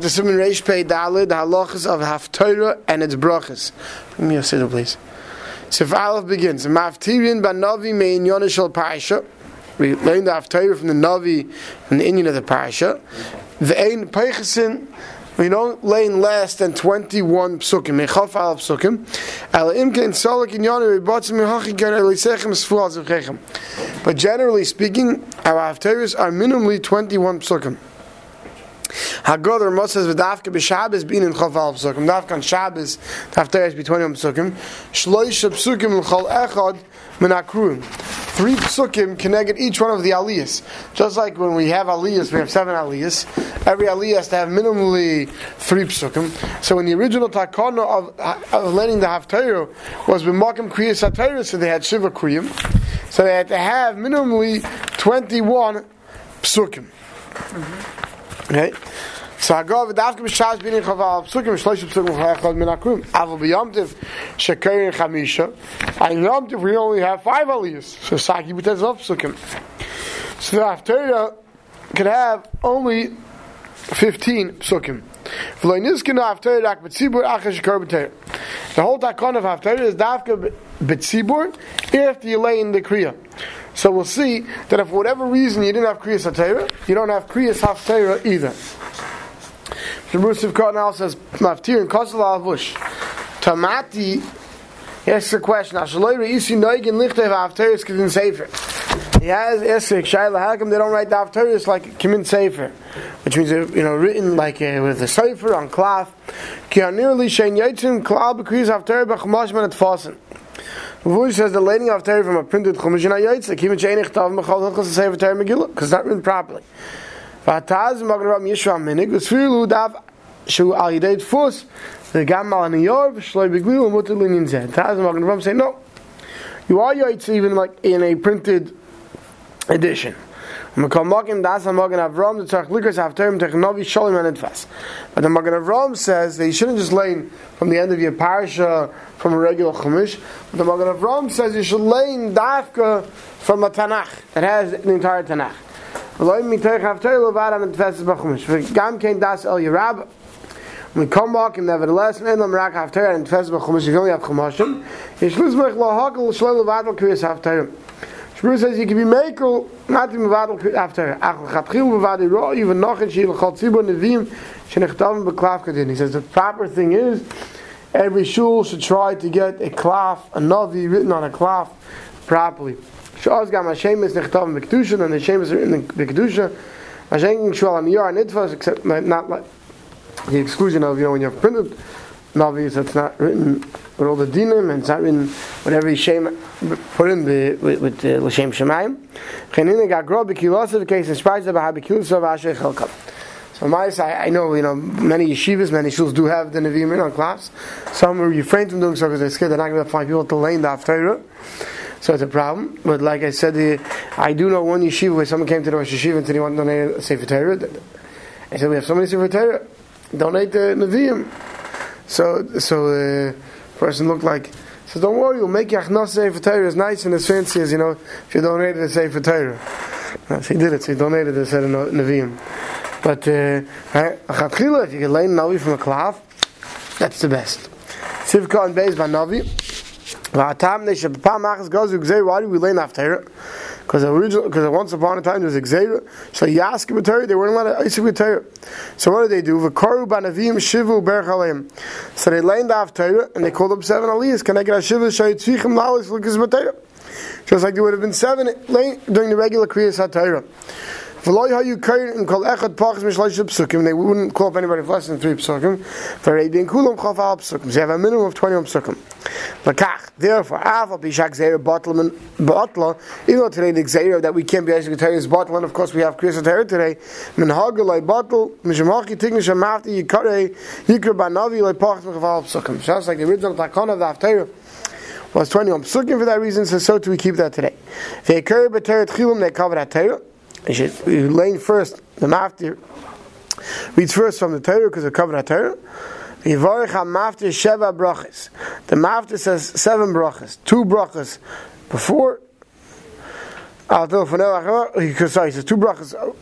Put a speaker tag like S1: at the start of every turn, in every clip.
S1: the Simon Reish Pei halachas of Haftorah and its brachas. Bring me a sitter, please. So if Aleph begins, Maftirin Banavi Mein Yonishal Parasha. We learned the Haftorah from the Navi and the Indian of the Parasha. The Ein Peichesin we don't lay in less than 21 psukim, mechaf al psukim. Al imken solik in yonu, botzim mehachi gen elisechem sfuaz of But generally speaking, our haftarahs are minimally 21 psukim. Hagodar Moses v'dafka b'Shabbos being in Chaf al psukim. Dafka on Shabbos, haftarah is be 21 psukim. Shloisha psukim l'chol echad menakruim. Three psukim connected each one of the aliyahs. Just like when we have aliyahs, we have seven aliyahs. Every aliyah has to have minimally three psukim. So when the original takana of, of learning the haftarah was b'makim kriyas haftarah, so they had shiva kriyim. So they had to have minimally 21 psukim. Mm-hmm. Okay? So I go with Hagav dafke b'shas b'nin chaval psukim shlosh psukim chayachad min akrum. Aval b'yomtiv shekerin chamisha. And yomtiv we only have five aliyahs. So Saki b'tez of psukim. So the Haftarah could have only 15 psukim. The whole takon of Haftarah is dafke b'tzibur after you lay in the kriya. So we'll see that if for whatever reason you didn't have kriyas Haftarah, you don't have kriyas Haftarah either. The Rusiv Kot now says, Maftir and Kosel Avush. Tamati asks a question. Ashaloi Reisi Noigin Lichtev Hafteris Kedin Sefer. He has asked Shaila, how come they don't write the Hafteris like Kimin Sefer? Which means, you know, written like uh, with a Sefer on cloth. Ki nearly Shein Yitzim Klal Bekriz Hafter Bechmash Man Atfasen. Vush says the laying of Torah from a printed Chumash in Ayyitz, Kimin Shein Ichtav Mechal Hilchas Sefer Torah Megillah, because it's not written properly. Vataz Magen Ram Yishua Minig V'sfiru Dav Shu Al Yidei Tfus V'gam Al Aniyor V'shloi Beglu V'mutter Linyin Zeh. Taz Magen Ram say no. You are Yaitz even like in a printed edition But the Magen Avram says that you shouldn't just lay from the end of your parasha from a regular chumash but the Magen Avram says you should in Dafka from a Tanakh that has the entire Tanakh. V'gam er kein das el. We come back and nevertheless, men rak and. You only have chumashim. Shmur says you can be not in levad al haftoy. Ach l'chatchil levad iro, even noch in shil chol tzibur nevim, kadin. He says the proper thing is, every shul should try to get a klaf, a navi written on a klaf properly. Shaz gam Hashem is nechtav in and the Hashem is in Kedusha. Hashem shul am yar nidvas, except not like the exclusion of, you know, when you have printed Navi, so it's not written with all the dinim, and it's not written with every Shem put in the, with, with uh, L'Shem Shemayim. Chenine got grow b'kilos of the case, in spite of a b'kilos of Asher Chelkam. So my I, I know you know many yeshivas, many shuls do have the Nevi'im in on class. Some refrain from doing so because they're scared they're not going to find people to lane the Haftarah so it's a problem. But like I said, the, I do know one yeshiva where someone came to the Rosh Yeshiva and said he wanted to donate a Sefer Torah. I said, we have so many Sefer Torah, donate the Nevi'im. So, so the person looked like, says, don't worry, we'll make Yachnas Sefer Torah as nice and as fancy as, you know, if you donated a Sefer Torah. No, so he did it, so he donated set of Nevi'im. But, uh, if you can learn Navi from a cloth, that's the best. Sivka and Beis by Navi. Why do we learn after Because original, because once upon a time there was a gzeira. So yask b'torah, they weren't allowed to isik b'torah. So what did they do? V'koru banavim shivu berch So they learned after and they called up seven aliyahs. Can I get a shivu shayitzvichim lalis lukas b'torah? Just like there would have been seven during the regular kriyas HaTorah. They wouldn't call up anybody for less than three psukim. For being kulam chafal psukim. So you have a minimum of twenty psukim. Lakach. Therefore, aval bishak zeir botlam botla. Even though today the zeir that we can't be asking to tell is botla, and of course we have kriyas Torah today. Min hagalai botl mishmachi tignish amafti yikare yikra banavi like pachas chafal psukim. Sounds like the original takon of the Haftarah was 21 psukim for that reason, so so do we keep that today. They occur b'teret chilum, they cover that Torah. You should learn first the maftir. Reads first from the Torah because of covenant Torah. Yivarech ha-maftir sheva brachas. The maftir says seven brachas. Two brachas before. Sorry, he says two brachas. Uh,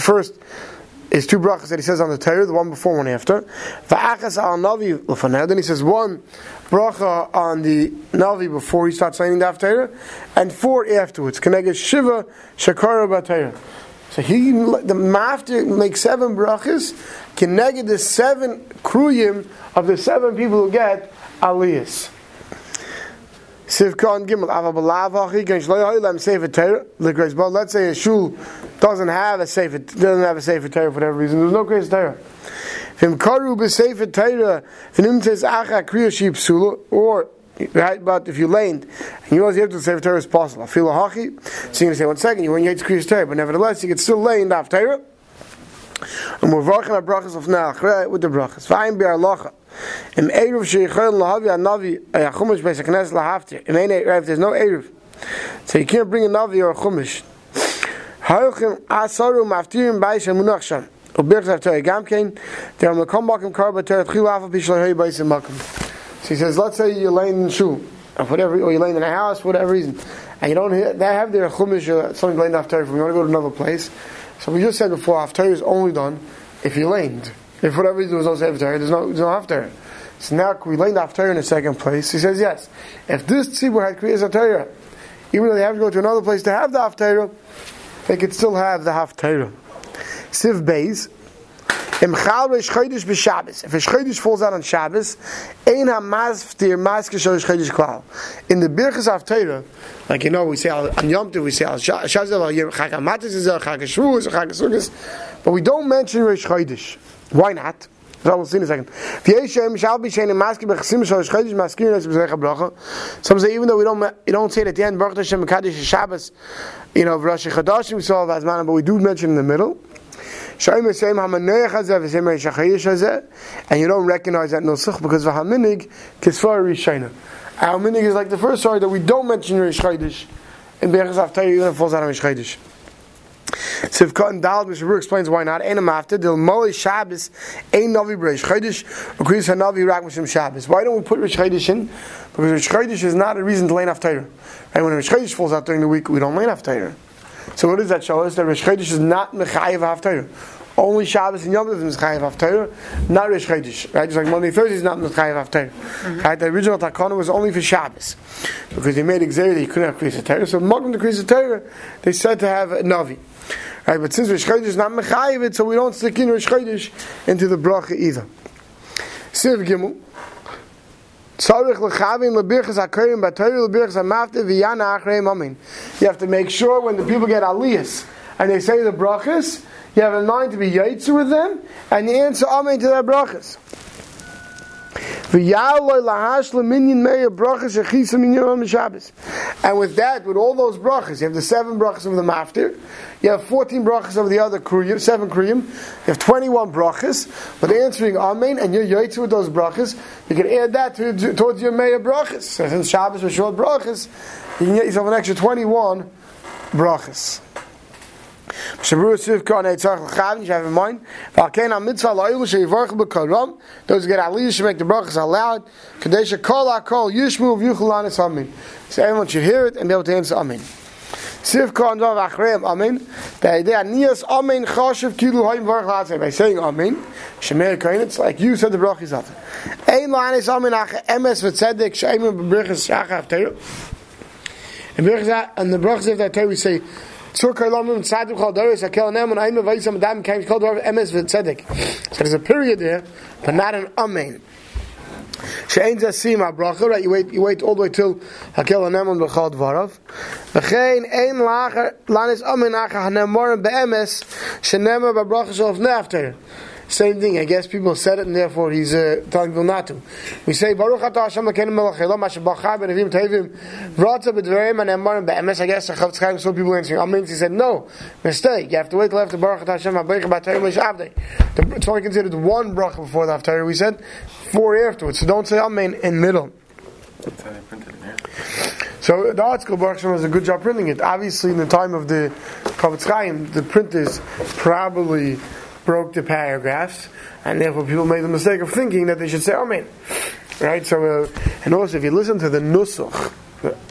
S1: first, is two brachas that he says on the Torah, the one before, one after. Then he says one bracha on the navi before he starts saying the Torah, and four afterwards. Keneged shiva shakara b'Torah. So he, the mafter makes seven brachas, keneged the seven kruyim of the seven people who get aliyas. Sivkon Gimel Avabalav Hachi Shloim Sefer Torah. But let's say a shul doesn't have a Sefer doesn't have a Sefer Torah for whatever reason. There's no Grace Torah. Vim Karu b'Sefer Torah V'nim Tez Acha Kriya Ship Sula or Right, but if you laned and you you have to say Torah is possible. I feel a hockey. So you're to say one second. You want to Kriya Torah, but nevertheless you can still in the Torah. And we're working on brachas of Nach with the brachas. Vayim bi'arlocha. Im Eruv sheichel lahavi anavi a chumash beis haknes lahavti. Im ein Eruv, there's no Eruv. So you can't bring a navi or a chumash. Asaru maftirim beis hamunach sham. Ubirchav Torah a Kain, there am lekom bakim karba Torah tchilu afa bishlahei beis hamakim. So he says, let's say you're laying in shoe, or whatever, or you're laying in a house, for whatever reason, and you don't hear, they have their chumash or something laying after If you want to go to another place. So we just said before, after is only done if you're lamed. If for whatever reason there was no Sefer there's no, there's no Haftarah. So now we learned Haftarah in the second place. He says yes. If this tzibur had created Haftarah, even though they have to go to another place to have the Haftarah, they could still have the Haftarah. Siv Beis, Im Chal Reish Chodesh b'Shabbos. If a Chodesh falls out on Shabbos, Ein HaMazvtir Mazke Shosh Chodesh Klal. In the Birchas Haftarah, like you know, we say on Yom Tov, we say al Shazav al Yom Chag HaMatis, Chag HaShavuos, Chag HaSukkos, but we don't mention Reish Chodesh. Why not? So we'll see in a second. Some say even though we don't you don't say it at the end, Baruch Hashem Kaddish Shabbos, you know, Rosh Chodesh we saw Vazman, but we do mention in the middle. And you don't recognize that nusach because v'haminig kisvar rishayna. Our minig is like the first story that we don't mention Rish in Haftarah even falls out on Rish. Sivkot and Dalad, Mr. explains why not. Ain't after the Moli Shabbos ain't Navi Breish Chodesh agrees Hanavi Rak Mishim Shabbos. Why don't we put Rish Chodesh in? Because Rish Chodesh is not a reason to lay off Torah. And when Rish Chodesh falls out during the week, we don't lay off Torah. So what does that show us? That Rish Chodesh is not Mechayev Haftarah. Only Shabbos and Yom Tov is Mechayev Haftarah, not Rish Chodesh. Right? Just like Monday, Thursday is not Mechayev Haftarah. Mm-hmm. Right? The original Takana was only for Shabbos because they made Xer that you couldn't have Kriyas Torah. So Magam the Kriyas Torah, they said to have a Navi. Right? But since Rish Chodesh is not Mechayev, so we don't stick in Rish Chodesh into the bracha either. Siv Gimel. You have to make sure when the people get aliyas and they say the brachas, you have a mind to be yaitzu with them and you answer amen to their brachas. And with that, with all those brachas, you have the seven brachas of the maftir, you have 14 brachas of the other kriyim, seven kriyim, you have 21 brachas, but answering amen, and you're yaitzu with those brachas, you can add that to, towards your meya brachas. So since Shabbos was short brachas, you can get yourself an extra 21 brachas. Shabru Sivka and Eitzach L'chavin, you have in mind. V'alkein ha-mitzvah lo'ilu she'ivarch b'karam, those who get aliyah should make the brachas aloud. Kadesha kol ha-kol yishmu v'yuchul anis amin. So everyone should hear it and be able to answer amin. Sivka and Vav Achreim amin. The idea niyas amin chashiv kilu ha'im varch l'atzei. By saying amin, Shemeir Kohen, it's like you said the brachas out. Ein l'anis amin acha emes v'tzedek she'emin b'brichas shachav teru. And the brachas of that Torah we say, so there's a period there, but not an amen. שאין זה שים הברכה, right? You wait, you wait all the way till הקל הנמון בכל דבריו. וכן אין לאחר, לנס אמן אחר הנמורם באמס, שנאמר בברכה של לפני הפטר. Same thing. I guess people said it, and therefore he's uh, telling people not to. We say Baruch Atah Hashem Lakeinu Melech Elam Asher Bachar Benavim Tevim Vrata B'Dvarim and Emarim Be'emes. I guess Chavetz Chaim saw people answering. Amen. He said no mistake. You have to wait till after Baruch Atah Hashem Abayich B'Atayim L'Shavdei. It's only considered one bracha before the Haftarah. We said four afterwards. So don't say Amen in middle. So the article Baruch Hashem does a good job printing it. Obviously, in the time of the Chavetz Chaim, the printers probably broke the paragraphs, and therefore people made the mistake of thinking that they should say Amen. Right? So, uh, and also if you listen to the Nusach,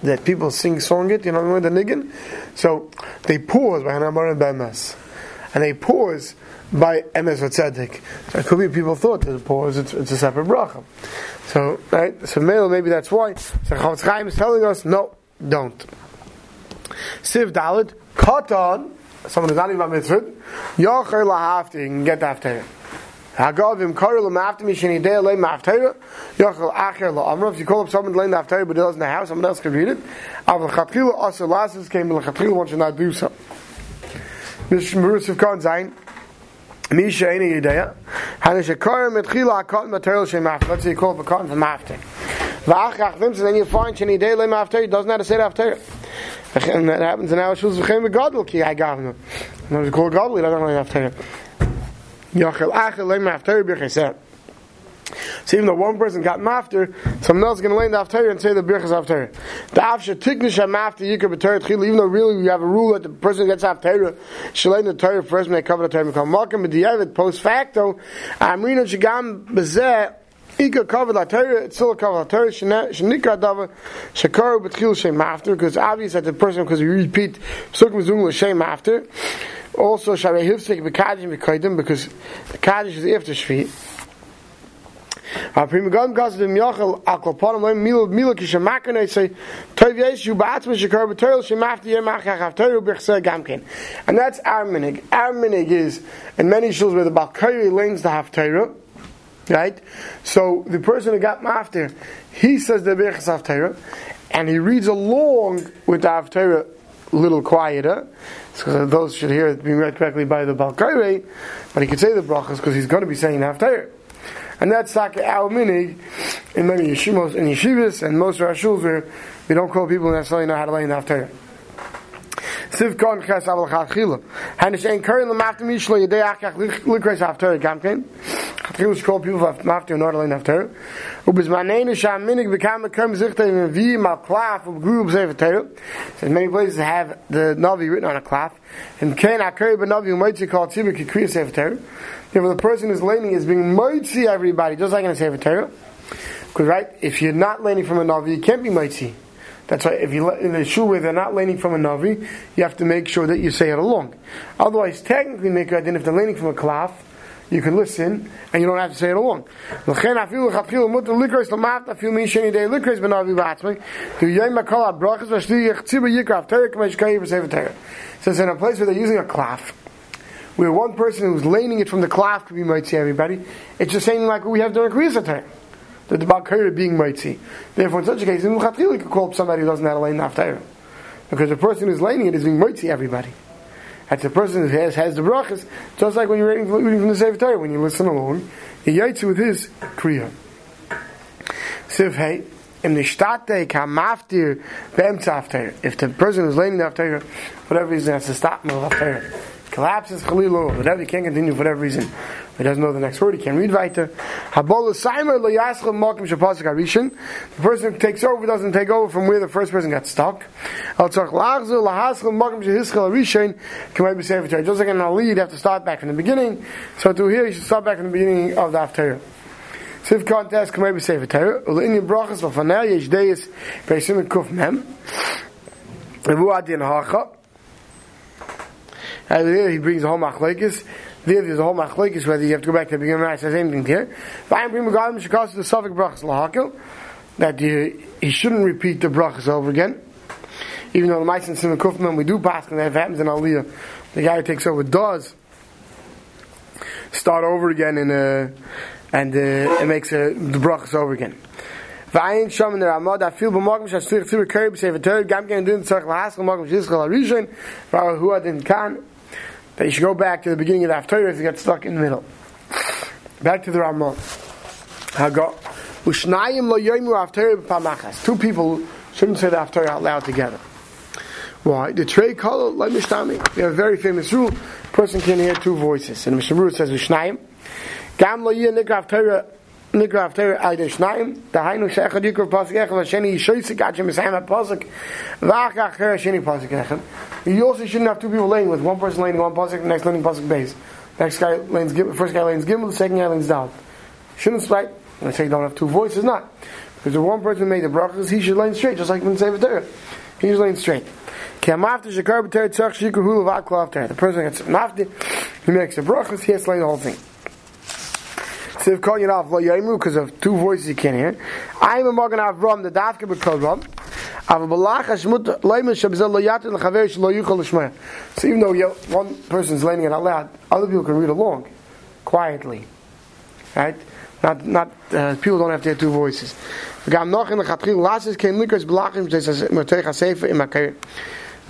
S1: that people sing song it, you know, the niggin. So they pause by Hanamar and Bemes. and they pause by emes tzedek. So it could be people thought that the pause it's, it's a separate bracha. So right, so maybe that's why. So Chofetz Chaim is telling us no, don't. Siv Dalid, Katan, someone who's not even mitzvah, Yocher lahafti, you can get the haftarah. Hagavim karel mafta mishini day lay maftera yochel acher la amra. If you call up someone laying the haftera but he doesn't have, someone else can read it. Avl chatchila asher lasis came to chatchila one should not do so. Mishmurus of Khan Zayin. Misha any idea. Hanish a kar metchila akot material shem mafta. Let's say you call up a cotton for mafta. V'ach achvim, so then you find day lay maftera, he doesn't how to say the haftera. And that happens in our shul's v'chem v'gadol ki I gavna. And it's called gadol, he doesn't know the haftera. Yachel achel lay mafter b'chesed. So even though one person got mafter, someone else is going to lay the after and say the birchas after. The afsha tiknish mafter yikar b'torah tchil. Even though really you have a rule that the person gets after, should lay the Torah first, may cover the Torah. Malkim b'diavad post facto. Amrina shigam b'zeh. Ika cover the Torah, it's still a dava, shem after, because obvious that the person, because we repeat, l'shem after. Also, Shabbat B'Kaidim, because the Kaddish is after Gam Gas Dem Yachal Aklapanim Leim Mila Mila Kishamakon I say Yesh You Ba'atzma Shekar B'Torah Shemafti Yem Achach Haftarah B'Chseh Gamkin and that's our minig our minig is in many shuls where the Balkari lanes the Haftarah right so the person who got Maftir he says the B'Chseh Haftarah and he reads along with the Haftarah a little quieter so those should hear it being read correctly by the Balkaire, but he could say the brachas because he's going to be saying Haftarah. And that's Saka our minig in many yeshivos and yeshivas and most of our shuls where we don't call people necessarily know how to lay in Haftarah. Siv kon khas aval mishlo yedei likres call people after sham minig bekam klaf over tail. So many places have the navi written on a cloth. And ken akari ben navi might you call tibik kriyas after. If the person who's laning is being mighty everybody just like in a sefer Torah. Because right, if you're not laning from a navi, you can't be mighty. That's why if you in the shul where they're not leaning from a navi, you have to make sure that you say it along. Otherwise, technically, make then if they're leaning from a klaf, you can listen and you don't have to say it along. So it's in a place where they're using a klaf, where one person who's leaning it from the klaf could be might see everybody. It's the same like what we have during Kriyas time that the Balkaira being mighty. Therefore, in such a case, in Mechatchil, you could call up somebody who doesn't have a lane after Because the person who's laning it is being mighty everybody. That's the person who has, has the brachas, just like when you're reading, reading from the Sefer Torah, when you listen alone, he yaitz with his kriya. Siv hey, in the shtate kamaftir be'emtz If the person who's laying the after, whatever reason has to stop the after collapses chalilu, whatever he can't continue for whatever reason. He doesn't know the next word. He can't read weiter. The person who takes over doesn't take over from where the first person got stuck. Just like in Ali, you have to start back from the beginning. So to here, you should start back from the beginning of the Haftarah. Siv contest can maybe say for Torah. Ul in brachas of yesh deis beisim kuf mem. Revu adin hacha. And there he brings a whole machlekes. There, there's a whole machlekes whether you have to go back to the beginning. Right, the same thing here. Vayim bring megalim shekas the suffix brachas lahakil that you, he shouldn't repeat the brachas over again. Even though the mice and simon kufman we do pass and that happens in aliyah, the guy who takes over does start over again and uh, and uh, it makes uh, the brachas over again. V'ayin shom in the Ramad, I feel b'mogim shaslich tzibur kerib b'sefer Torah, gam gen din tzarech lahaskel mogim shizchel harishon, that you should go back to the beginning of the Haftarah if you got stuck in the middle. Back to the Ramah. Two people shouldn't say the Haftarah out loud together. Why? The trey color like mishtami. We have a very famous rule. Person can hear two voices. And Mishnah says Ushnayim. Gam lo yeh nikra Nikra Haftarah al Shnayim. Dahainu she'echad yikra pasuk echad v'sheni yishoyzik ad shem esayim ha-pasuk v'ach acher sheni pasuk echad. You also shouldn't have two people laying with one person laying one pasuk, the next laying pasuk base. Next guy lanes first guy lanes gimel, the second guy lanes down. Shouldn't split. I say you don't have two voices, not because the one person made the brachas, he should lane straight, just like when say Torah. He should lane straight. The person gets mafti, he makes a brachas, he has to lay the whole thing. So if calling it off lo yaimu because of two voices you can't hear. I am a Magen Avram, the Dafka B'Kol So even though you, one person's is learning it out loud, other people can read along, quietly, right? Not, not uh, people don't have to hear two voices. וגם נוח אין לכתחיל, לאסס כן ליקרס בלאכים שמתך הספר עם הקרן.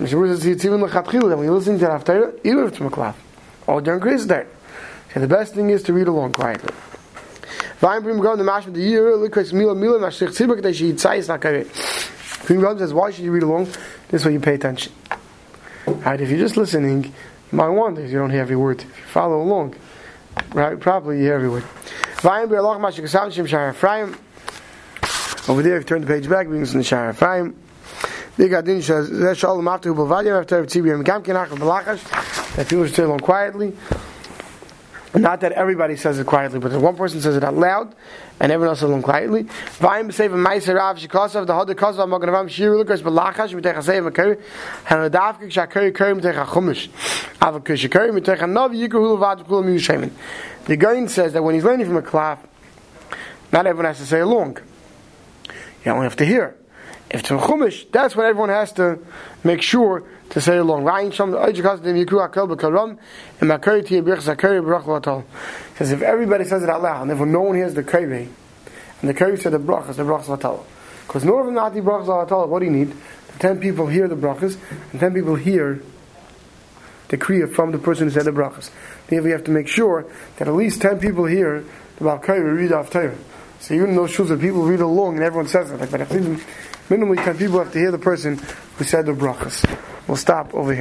S1: משמעות זה ציון לכתחיל, when you listen to after, even to it's McLeod, or during Christ there. So the best thing is to read along quietly. Vaim Prim Gam, the Mashma, the year, Likres Mila Mila, Mashich Tzibak, say it's not Kaveh. Prim Gam says, why should you read along? This way you pay attention. Right? If you're just listening, you might wonder if you don't hear every word. If you follow along, right, probably you hear every word. Vaim Prim Gam, Mashich Tzibak, Shem Shahar Ephraim. Over there, if you turn the page back, brings in the Shahar Ephraim. Big Adin says, Zesh Shalom after Ubavadia, after Tzibiyam, Gam Kenach, Balachash, that people should say along quietly. Not that everybody says it quietly, but one person says it out loud, and everyone else it quietly. The hod Gain says that when he's learning from a klaf, not everyone has to say along. You only have to hear. If it's a chumish, that's when everyone has to make sure to say along. Says if everybody says it out loud, and therefore no one hears the Kavi, and the Kavi said the brachas, the brachas Latal. Because in order not the brachas Latal, what do you need? The ten people hear the brachas, and ten people hear the kriya from the person who said the brachas. Therefore, we have to make sure that at least ten people hear the Balkavi read off Torah. So even those shuls that people read along and everyone says it, like, but minimally ten people have to hear the person who said the brachas. We'll stop over here.